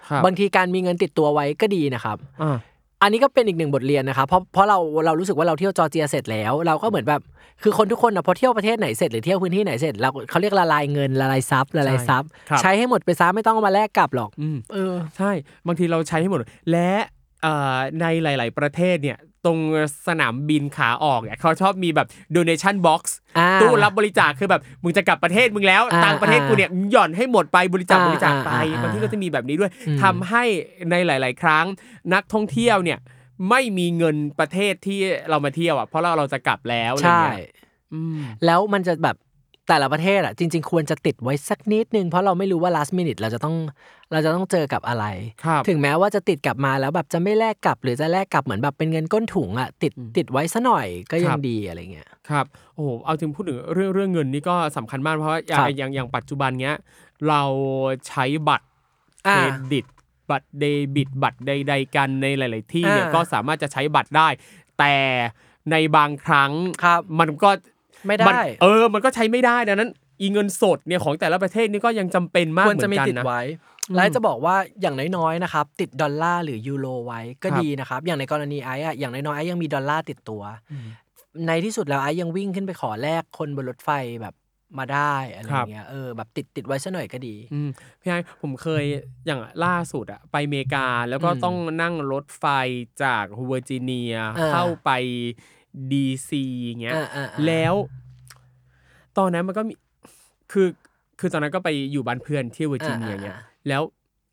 ครับบางทีการมีเงินติดตัวไว้ก็ดีนะครับ อ่าอันนี้ก็เป็นอีกหนึ่งบทเรียนนะครับเพราะเพราะเราเรารู้สึกว่าเราเที่ยวจอร์เจียเสร็จแล้ว เราก็เหมือนแบบคือคนทุกคนนะพอเที่ยวประเทศไหนเสร็จหรือเที่ยวพื้นที่ไหนเสร็จเราเขาเรียกละลายเงินละลายทรัพย์ละลายทรัพย์ครับใช้ให้หมดไปซะไม่ต้องเอามาแลกกลับหรอกอืมเออใช่ บางทีเราใช้ให้หมด และเอ่อในหลาย ๆ ประเทศเนี่ย ตรงสนามบินขาออกเนี่ยเขาชอบมีแบบ donation box อ่าตู้รับบริจาคคือแบบมึงจะกลับประเทศมึงแล้วอ่าต่างประเทศกูเนี่ยหย่อนให้หมดไปบริจาคอ่าบริจาคไปอ่าอ่าบางทีก็จะมีแบบนี้ด้วยอืมทำให้ในหลาย ๆ ครั้งนักท่องเที่ยวเนี่ยไม่มีเงินประเทศที่เรามาเที่ยวอะเพราะเราเราจะกลับแล้วอะไรใช่เงี้ยอืมแล้วมันจะแบบ แต่ละประเทศอะจริง ๆ ควรจะติดไว้สักนิดนึง เพราะเราไม่รู้ว่า last minute เราจะต้องเราจะต้องเจอกับอะไรครับถึงแม้ว่าจะติดกลับมาแล้วแบบจะไม่แลกกลับ หรือจะแลกกลับเหมือนแบบเป็นเงินก้นถุงอะติดติดไว้ซะหน่อยก็ยัครังบดีอะไรเงี้ยครับโอ้โหเอาถึงพูดถึงเรื่องเรื่องเงินนี่ก็สำคัญมากเพราะว่าอย่าครังบอย่างอย่างปัจจุบันเนี้ยเราใช้บัตรเคอ่ารดิตบัตรเดบิตบัตรใด ๆ กันในหลาย ๆ ที่เนี่ยอ่าก็สามารถจะใช้บัตรได้ แต่ในบางครั้งครับมันก็ ไม่มันได้ เออ มันก็ใช้ไม่ได้ดังนั้นอีเงินสดเนี่ยของแต่ละประเทศนี่ก็ยังจำเป็นมากเหมืจะมีกันติดไว้นะอืมและจะบอกว่าอย่างน้อยๆนะครับ ติดดอลลาร์หรือยูโรไว้ก็ดีครับนะครับ อย่างในกรณีไออะอย่างน้อยๆไอยังมีดอลลาร์ติดตัว ในที่สุดแล้วไอยังวิ่งขึ้นไปขอแลกคนบนรถไฟแบบมาได้อะไรอย่างเงี้ยเออแบบติดติดไว้ซะหน่อยก็ดีอืมพี่ไอผมเคยอย่างล่าสุดอะไปอเมริกาแล้วก็อืมต้องนั่งรถไฟจากเวอร์จิเนียอ่าเข้าไป ดีซีเงี้ยอ่าอ่าอ่าแล้ว ตอนนั้นมันก็มีคือคือตอนนั้นก็ไปอยู่บ้านเพื่อนที่เวอร์จิเนียอ่าอ่าเงี้ยแล้ว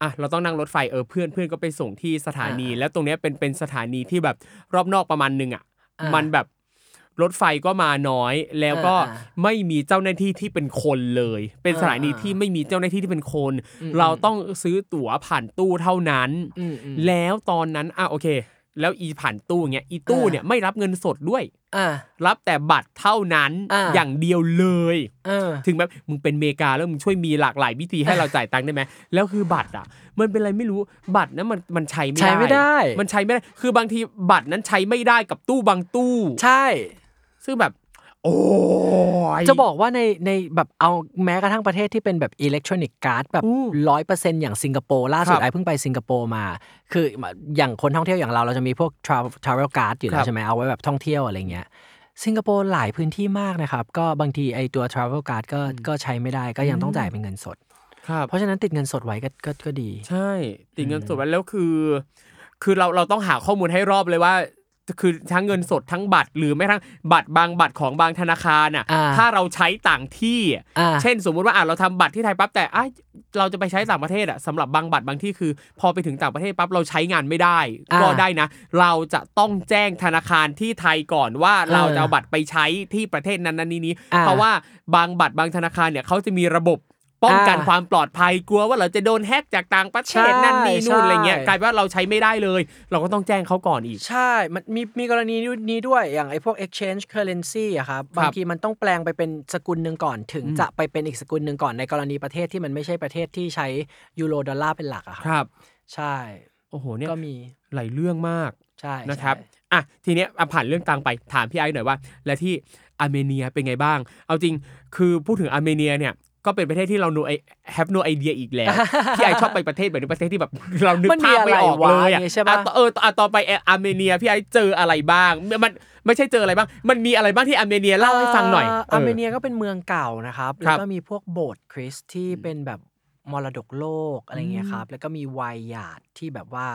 อะเราต้องนั่งรถไฟเออเพื่อนเพื่อนก็ไปส่งที่สถานีอ่าแล้วตรงเนี้ยเป็นเป็นสถานีที่แบบรอบนอกประมาณหนึ่งอะอ่ามัมันแบบรถไฟก็มาน้อยแล้วก็อ่าอ่าไม่มีเจ้าหน้าที่ที่เป็นคนเลย เป็นสถานีอ่าที่ไม่มีเจ้าหน้าที่ที่เป็นคนอืมเราต้องซื้อตั๋วผ่านตู้เท่านั้นอืมอืมแล้วตอนนั้นอะโอเค แล้วอีผ่านตู้เงี้ยอีตู้อ่าเนี่ยไม่รับเงินสดด้วยอ่ารับแต่บัตรเท่านั้นอ่าอย่างเดียวเลยเออถึงแบบมึงเป็นเมกาแล้วมึงช่วยมีหลากหลายวิธีให้เราจ่ายตังค์ได้ไหมแล้วคือบัตรอะ มันเป็นอะไรไม่รู้บัตรนั้นมันมันใช้ไม่ใช้ได้ไม่ได้ มันใช้ไม่ได้ คือบางทีบัตรนั้นใช้ไม่ได้กับตู้บางตู้ ใช่ ซึ่งแบบ โอ้ย จะบอกว่าในในแบบเอาแม้กระทั่งประเทศที่เป็นแบบ electronic card แบบอู้ร้อยเปอร์เซ็นต์อย่างสิงคโปร์ล่าสุคดรับไอเพิ่งไปสิงคโปร์มา คืออย่างคนท่องเที่ยวอย่างเราเราจะมีพวก travel travel card อยู่แล้วครับ ใช่ไหมเอาไว้แบบท่องเที่ยวอะไรเงี้ยสิงคโปร์หลายพื้นที่มากนะครับ ก็บางทีไอ้ตัว travel card ก็ก็ใช้ไม่ได้ก็ยังต้องจ่ายเป็นเงินสด ครับ เพราะฉะนั้นติดเงินสดไว้ก็ก็ก็ดี ใช่ติดเงินสดไว้แล้วคือ คือเราเราต้องหาข้อมูลให้รอบเลยว่า คือทั้งเงินสดทั้งบัตรหรือไม่ทั้งบัตรบางบัตรของบางธนาคารอะอ่าถ้าเราใช้ต่างที่อ่าเช่นสมมุติว่าอะเราทำบัตรที่ไทยปั๊บแต่อะเราจะไปใช้ต่างประเทศอะสำหรับบางบัตรบางที่คือ พอไปถึงต่างประเทศปั๊บเราใช้งานไม่ได้อ่าก็ได้นะ เราจะต้องแจ้งธนาคารที่ไทยก่อนว่าเราจะเอาบัตรไปใช้ที่ประเทศนั้นนั้นนี้นี้อ่าเพราะว่าบางบัตรบางธนาคารเนี่ยเขาจะมีระบบ ป้องกันอ่าความปลอดภัยกลัวว่าเราจะโดนแฮกจากต่างประเทศนั่นนี่นู่นใช่อะไรเงี้ยใช่กลายเป็นว่าเราใช้ไม่ได้เลย เราก็ต้องแจ้งเขาก่อนอีก ใช่ มันมีมีกรณีนี้ด้วยอย่างไอ้พวก exchange currency อะครับบางทีมันต้องแปลงไปเป็นสกุลหนึ่งก่อนถึงจะไปเป็นอีกสกุลหนึ่งก่อนในกรณีประเทศที่มันไม่ใช่ประเทศที่ใช้ยูโรดอลลาร์เป็นหลักอะคครับรับ ใช่โอ้โหเนี่ยก็มีหลายเรื่องมากใช่นะครับใช่อะทีเนี้ยอะผ่านเรื่องตังค์ไปถามพี่ไอหน่อยว่า และที่อาร์เมเนียเป็นไงบ้าง เอาจริงคือพูดถึงอาร์เมเนียเนี่ย ก็เป็นประเทศที่เรา no I- have no idea อีกแล้วพี่ไอชอบไปประเทศแบบนี้ประเทศที่แบบเรานึกภาพไม่ออกเลยอะมันมีอะไรวะอย่างงี้ใช่ปะอะต่อเอออะต่อไปอาร์เมเนียพี่ไอเจออะไรบ้างมันไม่ใช่เจออะไรบ้าง มันมีอะไรบ้างที่อาร์เมเนียเล่าให้ฟังหน่อยเอาร์เมเนียก็เป็นเมืองเก่านะครับคแล้รัวบก็มีพวกโบสถ์คริสต์ที่เป็นแบบมรดกโลกอะไรเงี้ยครับ แล้วก็มี vineyard ที่แบบว่า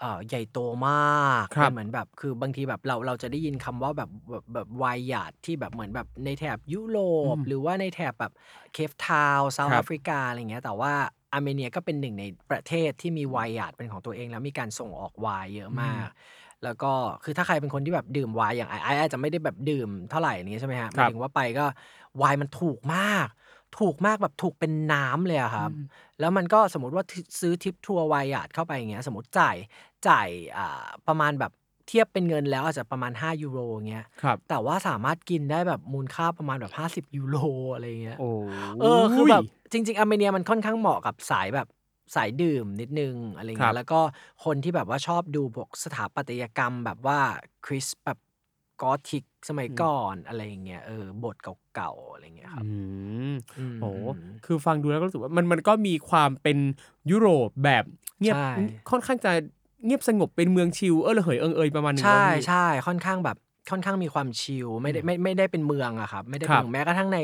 เอ่อ ใหญ่โตมาก ครับเป็นเหมือนแบบ คือบางทีแบบเรา เราจะได้ยินคำว่าแบบ แบบ แบบ vineyard ที่แบบเหมือนแบบในแถบยุโรปหรือว่าในแถบแบบเคปทาวน์เซาท์ครัแอบฟริกาครับอะไรเงี้ย แต่ว่าอาร์เมเนียก็เป็นหนึ่งในประเทศที่มี vineyard เป็นของตัวเอง แล้วมีการส่งออกไวน์เยอะมากแล้วก็ คือถ้าใครเป็นคนที่แบบดื่มไวน์ อย่างไอไออาจจะไม่ได้แบบดื่มเท่าไหร่นี้ ใช่ไหมฮะครัมายถึงว่าไปก็ ไวน์มันถูกมาก ถูกมากแบบถูกเป็นน้ำเลยอะครับแล้วมันก็ สมมติว่าซื้อทริปทัวร์ vineyard เข้าไป อย่างเงี้ย สมมติจ่าย จ่ายอ่าประมาณแบบเทียบเป็นเงินแล้วอาจจะประมาณ 5 ยูโรเงี้ย ครับ แต่ว่าสามารถกินได้แบบมูลค่าประมาณแบบ 50 ยูโรอะไรเงี้ย โอ้เออคือแบบจริง ๆ อาร์เมเนียมันค่อนข้างเหมาะกับสายแบบสายดื่มนิดนึงอะไรเงี้ยครับ แล้วก็คนที่แบบว่าชอบดูพวกสถาปัตยกรรมแบบว่าคริสต์แบบกอธิกสมัยก่อนอะไรอย่างเงี้ยเออโบสถ์เก่าๆอะไรเงี้ยครับ อืม อืม โอ้อืมคือฟังดูแล้วก็รู้สึกว่ามันมันก็มีความเป็นยุโรปแบบเงียบใช่ ค่อนข้างจะ เงียบสงบเป็นเมือง chill เอ้อระเหยเอิงเอยประมาณหนึ่งใช่แล้วพี่ใช่ค่อนข้างแบบค่อนข้างมีความ chill ไม่ได้ไม่ไม่ได้เป็นเมืองอะครับไม่ได้ครัเป็นเมืองครับแม้กระทั่งใน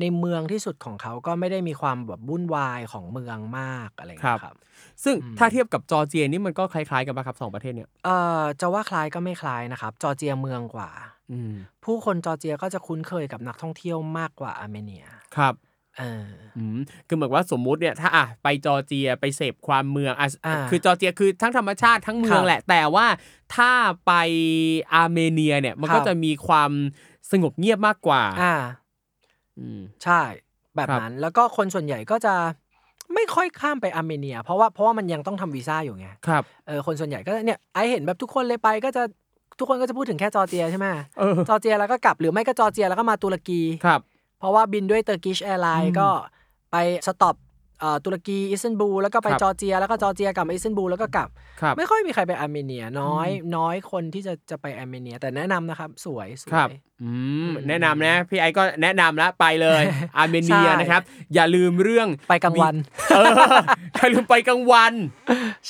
ในเมืองที่สุดของเขาก็ไม่ได้มีความแบบวุ่นวายของเมืองมากอะไรอย่างเงี้ยครับ ซึ่งถ้าเทียบกับจอร์เจียนี่มันก็คล้ายๆกันปะครับสองประเทศเนี่ยเอ่อจะว่าคล้ายก็ไม่คล้ายนะครับ จอร์เจียเมืองกว่าอืมผู้คนจอร์เจียก็จะคุ้นเคยกับนักท่องเที่ยวมากกว่าอาร์เมเนียครับเอออืม คือเหมือนว่าสมมุติเนี่ยถ้าอะไปจอร์เจียไปเสพความเมืองอะอ่าคือจอร์เจียคือทั้งธรรมชาติทั้งเมืองครับแหละ แต่ว่าถ้าไปอาร์เมเนียเนี่ยมันก็ครับจะมีความสงบเงียบมากกว่า อ่าอืมใช่ แบบครับนั้นแล้วก็คนส่วนใหญ่ก็จะไม่ค่อยข้ามไปอาร์เมเนีย เพราะว่าเพราะว่ามันยังต้องทำวีซ่าอยู่ไงครับเออคนส่วนใหญ่ก็เนี่ยไอซ์เห็นแบบทุกคนเลยไปก็จะทุกคนก็จะพูดถึงแค่จอร์เจียใช่ไหมเออจอร์เจียแล้วก็กลับหรือไม่ก็จอร์เจียแล้วก็มาตุรกีครับ เพราะว่าบินด้วย Turkish Airlines อืมก็ไป stop เอ่อตุรกีอิสตันบูลแล้วก็ไปครับจอร์เจีย แล้วก็จอร์เจียกลับมาอิสตันบูลแล้วก็กลับครับ ไม่ค่อยมีใครไปอาร์เมเนีย น้อยน้อยคนที่จะจะไปอาร์เมเนีย แต่แนะนำนะครับ สวยสวยครับอืมแนะนำนะ พี่ไอซ์ก็แนะนำแล้วไปเลยอาร์เมเนียใช่นะครับ อย่าลืมเรื่องไปกลางวันเอออย่าลืมไปกลางวัน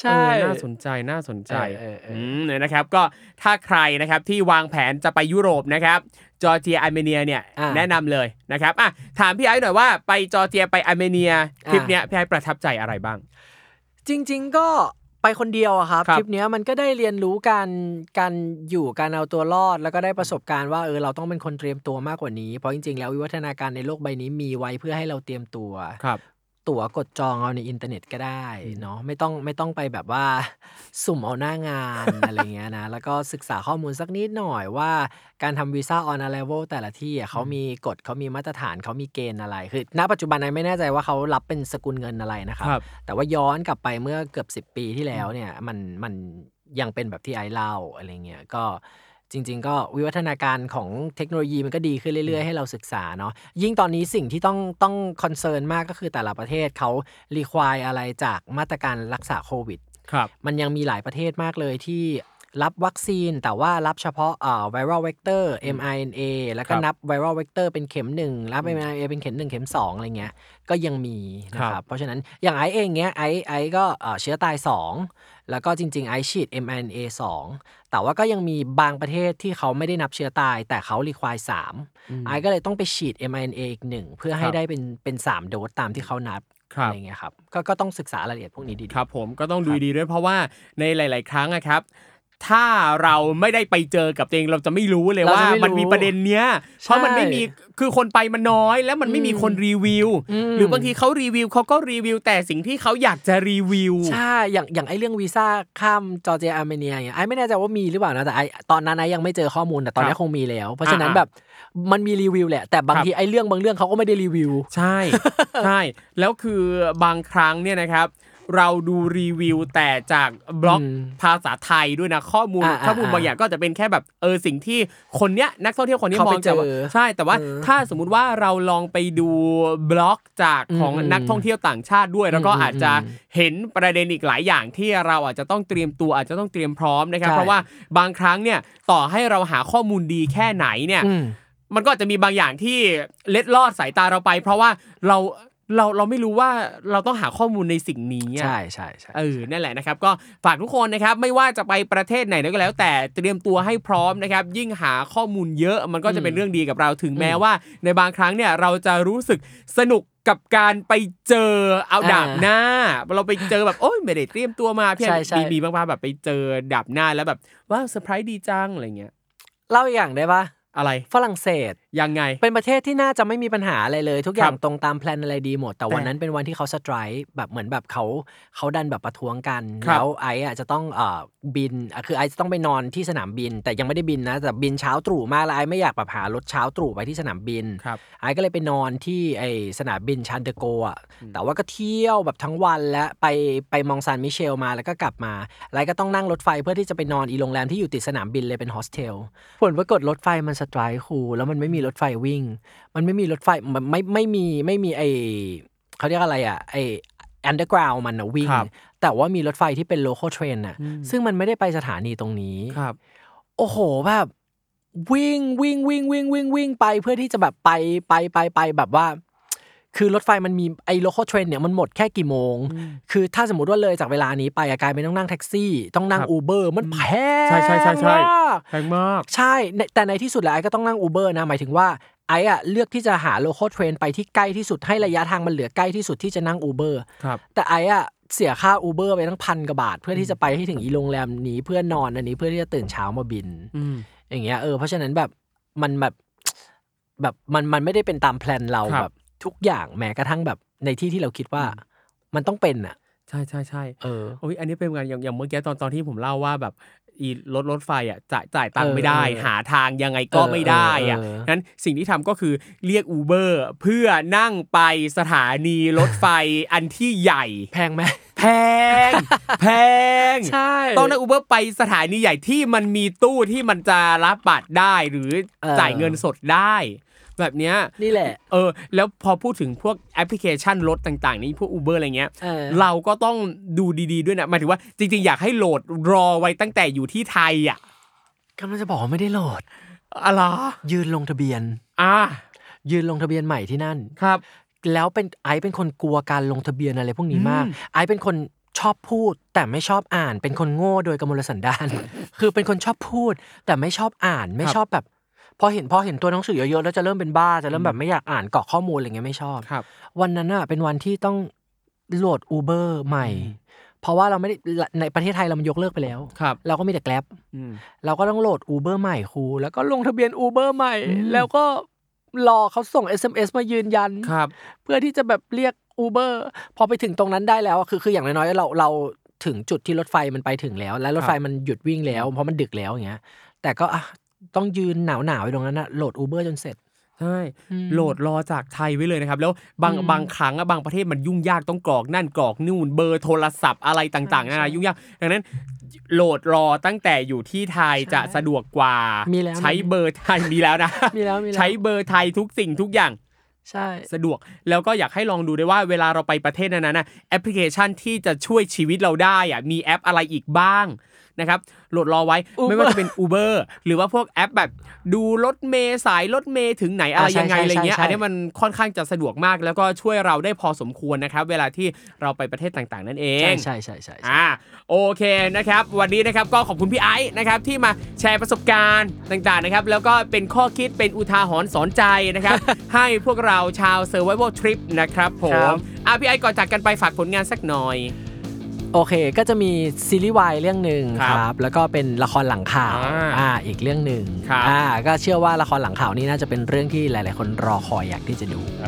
ใช่เออน่าสนใจน่าสนใจเออเออเอออืมเนี่ยนะครับ ก็ถ้าใครนะครับที่วางแผนจะไปยุโรปนะครับ จอร์เจียอาร์เมเนียเนี่ยอ่า แนะนำเลยนะครับอะถามพี่ไอซ์หน่อยว่าไปจอร์เจียไปอาร์เมเนียทริปอ่าเนี้ยพี่ไอซ์ประทับใจอะไรบ้าง จริง ๆ ก็ไปคนเดียวอะครับครับทริปเนี้ยมันก็ได้เรียนรู้การการอยู่การเอาตัวรอด แล้วก็ได้ประสบการณ์ว่าเออเราต้องเป็นคนเตรียมตัวมากกว่านี้ เพราะจริงๆ แล้ววิวัฒนาการในโลกใบนี้มีไว้เพื่อให้เราเตรียมตัว ครับ ตั๋วกดจองเอาในอินเทอร์เน็ตก็ได้เนาะไม่ต้องไม่ต้องไปแบบว่าสุ่มเอาหน้างาน อะไรเงี้ยนะแล้วก็ศึกษาข้อมูลสักนิดหน่อยว่าการทำวีซ่าออน r ร i v a l แต่ละที่อะเขามีกฎเขามีมาตรฐานเขามีเกณฑ์อะไร คือ ณ ปัจจุบันนายไม่แน่ใจว่าเขารับเป็นสกุลเงินอะไรนะครับครับ แต่ว่าย้อนกลับไปเมื่อเกือบ 10 ปีที่แล้วเนี่ยมันมันยังเป็นแบบที่ไอเล่าอะไรเงี้ยก็ จริง ๆ ก็วิวัฒนาการของเทคโนโลยีมันก็ดีขึ้นเรื่อยๆ ให้เราศึกษาเนาะยิ่งตอนนี้สิ่งที่ต้องต้องconcern มากก็คือแต่ละประเทศเขา require อะไรจากมาตรการรักษาโควิดครับมันยังมีหลายประเทศมากเลยที่รับวัคซีนแต่ว่ารับเฉพาะเอ่อ viral vector mRNA แล้วก็ครับนับ viral vector เป็นเข็มหนึ่งรับ mRNA เป็นเข็มหนึ่งเข็มสองอะไรเงี้ยก็ยังมีนะคครัรับบเพราะฉะนั้นอย่างไอซ์เองเนี้ยไอซ์ไอซ์ก็เอ่อเชื้อตาย 2 แล้วก็จริง ๆ ไอซ์ฉีด mRNA 2 แต่ว่าก็ยังมีบางประเทศที่เขาไม่ได้นับเชื้อตาย แต่เขา require 3ไอซ์ก็เลยต้องไปฉีด mRNA อีกหนึ่งเพื่อให้ได้เป็นเป็น3โดสตามที่เขานับครับอะไรเงี้ยครับก็ก็ต้องศึกษารายละเอียดพวกนี้ดีๆครับผมก็ต้องดูดีด้วยเพราะว่าในหลาย ๆ ครั้งอะครับ ถ้าเราไม่ได้ไปเจอกับตัวเองเราจะไม่รู้เลยเราจะไม่รู้มันมีประเด็นเนี้ยเพราะมันไม่มีคือคนไปมันน้อย แล้วมันไม่มีคนรีวิวอืมหรือบางทีเขารีวิวเขาก็รีวิว แต่สิ่งที่เขาอยากจะรีวิวใช่อย่างอย่างไอ้เรื่องวีซ่าข้ามจอร์เจียอาร์เมเนียอย่างเงี้ยไอซ์ไม่แน่ใจว่ามีหรือเปล่านะแต่ไอซ์ตอนนั้นไอ้ยังไม่เจอข้อมูลแต่ตอนนี้ครับคงมีแล้ว เพราะฉะนั้นอ่าแบบมันมีรีวิวแหละแต่บางครับทีไอ้เรื่องบางเรื่องเขาก็ไม่ได้รีวิว ใช่ใช่แล้วคือบางครั้งเนี่ยนะครับ เราดูรีวิวแต่จากบล็อกอืมภาษาไทยด้วยนะข้อมูลอ่าข้อมูลอ่าบางอย่างก็จะเป็นแค่แบบเออสิ่งที่คนเนี้ยนักท่องเที่ยวคนนี้เขามไปองจากว่าเจอใช่แต่ว่าเออถ้าสมมุติว่าเราลองไปดูบล็อกจากของอืมนักท่องเที่ยวต่างชาติด้วย แล้วก็อืมอาจจะอืมเห็นประเด็นอีกหลายอย่างที่เราอาจจะต้องเตรียมตัวอาจจะต้องเตรียมพร้อมนะครับใช่เพราะว่าบางครั้งเนี่ยต่อให้เราหาข้อมูลดีแค่ไหนเนี่ยอืมมันก็อาจจะมีบางอย่างที่เล็ดลอดสายตาเราไป เพราะว่าเรา เราเราไม่รู้ว่าเราต้องหาข้อมูลในสิ่งนี้อะใช่ใช่ใช่เออนั่นแหละนะครับ ก็ฝากทุกคนนะครับไม่ว่าจะไปประเทศไหนก็แล้ว แต่เตรียมตัวให้พร้อมนะครับ ยิ่งหาข้อมูลเยอะมันก็จะเป็นเรื่องดีกับเราถึงแม้ว่า ในบางครั้งเนี่ยเราจะรู้สึกสนุกกับการไปเจอเอาอ่าดาบหน้า เราไปเจอแบบโอ้ยไม่ได้เตรียมตัวมาพี่ใช่ใช่มีมีบ้างๆแบบไปเจอดาบหน้าแล้วแบบว้าวเซอร์ไพรส์ดีจังอะไรเงี้ยเล่าอีกอย่างได้ปะ อะไรฝรั่งเศสยังไง เป็นประเทศที่น่าจะไม่มีปัญหาอะไรเลย ทุกอย่างครับตรงตาม plan อะไรดีหมดแต่แต่วันนั้นเป็นวันที่เขา strike แบบเหมือนแบบเขาเขาดันแบบประท้วงกันครับแล้วไอซ์อะจะต้องเอ่อบินอะคือไอซ์จะต้องไปนอนที่สนามบิน แต่ยังไม่ได้บินนะแต่บินเช้าตรู่มากแล้วไอซ์ไม่อยากแบบหารถเช้าตรู่ไปที่สนามบินครับไอซ์ก็เลยไปนอนที่ไอสนามบินชาร์ลเดอโกลอะแต่ว่าก็เที่ยวแบบทั้งวันและไปไปมงแซ็งมีแชลมาแล้วก็กลับมาไอซ์ก็ต้องนั่งรถไฟเพื่อที่จะไปนอนอีโรงแรมที่อยู่ติดสนามบินเลยเป็นโฮสเทลผลปรากฏรถไฟมัน strike อยู่แล้วมันไม่มีรถไฟวิ่ง มันไม่มีรถไฟมันไม่ไม่มีไม่มีไอเขาเรียกอะไรอะไอ underground มันอะวิ่งครับแต่ว่ามีรถไฟที่เป็น local train น่ะซึ่งมันไม่ได้ไปสถานีตรงนี้ครับ โอ้โหแบบวิ่งวิ่งวิ่งวิ่งวิ่งวิ่งไปเพื่อที่จะแบบไปไปไปไปแบบว่า คือรถไฟมันมีไอ้ local train เนี่ยมันหมดแค่กี่โมง คือถ้าสมมติว่าเลยจากเวลานี้ไปอะกลายเป็นต้องนั่งแท็กซี่ ต้องนั่งครับ Uber มันแพงใช่ใช่ใช่ใช่มากแพงมาก ใช่ในแต่ในที่สุดแล้วไอซ์ก็ต้องนั่ง Uber นะหมายถึงว่าไอซ์อะเลือกที่จะหา local train ไปที่ใกล้ที่สุดให้ระยะทางมันเหลือใกล้ที่สุดที่จะนั่ง Uber ครับแต่ไอซ์อะเสียค่า Uber ไปตั้งพันกว่าบาท เพื่อที่จะไปให้ถึงอีโรงแรมนี้เพื่อนอนอันนี้เพื่อที่จะตื่นเช้ามาบินอืมอย่างเงี้ยเออเพราะฉะนั้นแบบมันแบบแบบมันมันไม่ได้เป็นตามแพลนเราครับแบบ ทุกอย่างแม้กระทั่งแบบในที่ที่เราคิดว่ามันต้องเป็นอะ ใช่ใช่ใช่เออโอ้ยอันนี้เป็นงานอย่างอย่างเมื่อกี้ตอนตอนที่ผมเล่าว่าแบบอีรถรถไฟอะจ่ายจ่ายตังค์เออไม่ได้เออหาทางยังไงก็ไม่ได้อะเออเออนั้นสิ่งที่ทำก็คือเรียกอูเบอร์เพื่อนั่งไปสถานีรถไฟอันที่ใหญ่ แพงไหมแพง แพงใช่ต้องนั่งอูเบอร์ไปสถานีใหญ่ที่มันมีตู้ที่มันจะรับบัตรได้หรือเออจ่ายเงินสดได้ แบบเนี้ยนี่แหละ เออ แล้วพอพูดถึงพวกแอปพลิเคชันรถต่างๆ นี้พวก Uber อะไรเงี้ยเออเราก็ต้องดูดีๆด้วยนะหมายถึงว่าจริงๆ อยากให้โหลดรอไว้ตั้งแต่อยู่ที่ไทยอะกำลังจะบอกว่าไม่ได้โหลดอะไรยืนลงทะเบียน อะยืนลงทะเบียนใหม่ที่นั่นครับ แล้วเป็นไอซ์เป็นคนกลัวการลงทะเบียนอะไรพวกนี้มากอืมไอซ์เป็นคนชอบพูดแต่ไม่ชอบอ่านเป็นคนโง่โดยกำมลสันดาน คือเป็นคนชอบพูด แต่ไม่ชอบอ่านไม่ชอบแบบ พอเห็นพอเห็นตัวหนังสือเยอะๆแล้วจะเริ่มเป็นบ้าจะเริ่มแบบไม่อยากอ่านเกาะข้อมูลอะไรเงี้ยไม่ชอบครับ วันนั้นอะเป็นวันที่ต้องโหลด Uber ใหม่ เพราะว่าเราไม่ได้ในประเทศไทยเรามันยกเลิกไปแล้วครับเราก็มีแต่ Grab อืมเราก็ต้องโหลด Uber ใหม่ครูแล้วก็ลงทะเบียน Uber ใหม่ แล้วก็รอเขาส่ง SMS มายืนยันครับ เพื่อที่จะแบบเรียก Uber พอไปถึงตรงนั้นได้แล้วอะคือคืออย่างน้อยๆเราเราถึงจุดที่รถไฟมันไปถึงแล้ว และรถไฟมันหยุดวิ่งแล้ว เพราะมันดึกแล้วอย่างเงี้ย แต่ก็อะ ต้องยืนหนาวหนาวๆอยู่ตรงนั้นนะโหลด Uber จนเสร็จใช่อืมโหลดรอจากไทยไว้เลยนะครับ แล้วบางอืมบางครั้งอะบางประเทศมันยุ่งยากต้องกรอกนั่นกรอกนู่นเบอร์โทรศัพท์อะไรต่างๆนานายุ่งยากดังนั้นโหลดรอตั้งแต่อยู่ที่ไทยจะสะดวกกว่ามีแล้วใช้เบอร์ไทยมีแล้วนะมีแล้วมีแล้วใช้เบอร์ไทยทุกสิ่งทุกอย่างใช่สะดวกแล้วก็อยากให้ลองดูด้วยว่าเวลาเราไปประเทศนั้นๆนะแอปพลิเคชันที่จะช่วยชีวิตเราได้อะมีแอปอะไรอีกบ้าง นะครับโหลดรอไว้ Uber ไม่ว่าจะเป็น Uber หรือว่าพวกแอปแบบดูรถเมย์สายรถเมย์ถึงไหนอะไรอ่าใช่ยังไงใช่อะไรเงี้ยใช่อันนี้มันค่อนข้างจะสะดวกมากแล้วก็ช่วยเราได้พอสมควรนะครับ เวลาที่เราไปประเทศต่างๆ นั่นเองใช่ใช่ใช่ใช่ใช่อ่าโอเคนะครับ วันนี้นะครับก็ขอบคุณพี่ไอซ์นะครับที่มาแชร์ประสบการณ์ต่างๆนะครับแล้วก็เป็นข้อคิดเป็นอุทาหรณ์สอนใจนะครับให้พวกเราชาว Survival Trip นะครับผมอะพี่ไอซ์ก่อนจากกันไปฝากผลงานสักหน่อย โอเคก็จะมีซีรีส์วายเรื่องหนึ่งครับครับแล้วก็เป็นละครหลังข่าวอ่าอ่าอีกเรื่องหนึ่งครับ อ่าก็เชื่อว่าละครหลังข่าวนี้น่าจะเป็นเรื่องที่หลาย ๆ คนรอคอยอยากที่จะดูเอ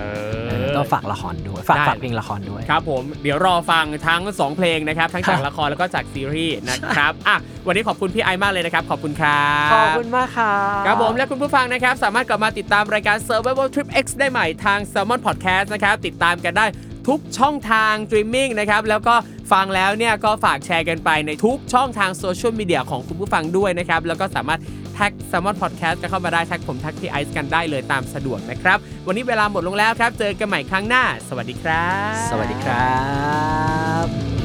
เออ อก็ฝากละครด้วยฝากได้ ฝากเพลงละครด้วย ครับผมเดี๋ยวรอฟังทั้ง 2 เพลงนะครับ ทั้งจากครับ ละครแล้วก็จากซีรีส์นะครับอะวันนี้ขอบคุณพี่ไอซ์มากเลยนะครับ ขอบคุณครับ ขอบคุณมากค่ะ ครับผมและคุณผู้ฟังนะครับ สามารถกลับมาติดตามรายการ Survival Trip X ได้ใหม่ทาง Salmon Podcast นะครับ ติดตามกันได้ ทุกช่องทางสตรีมมิ่งนะครับแล้วก็ฟังแล้วเนี่ยก็ฝากแชร์กันไปในทุกช่องทางโซเชียลมีเดียของคุณผู้ฟังด้วยนะครับแล้วก็สามารถแท็ก Salmon Podcast กันเข้ามาได้แท็กผมแท็กพี่ไอซ์กันได้เลยตามสะดวกนะครับ วันนี้เวลาหมดลงแล้วครับ เจอกันใหม่ครั้งหน้า สวัสดีครับ สวัสดีครับ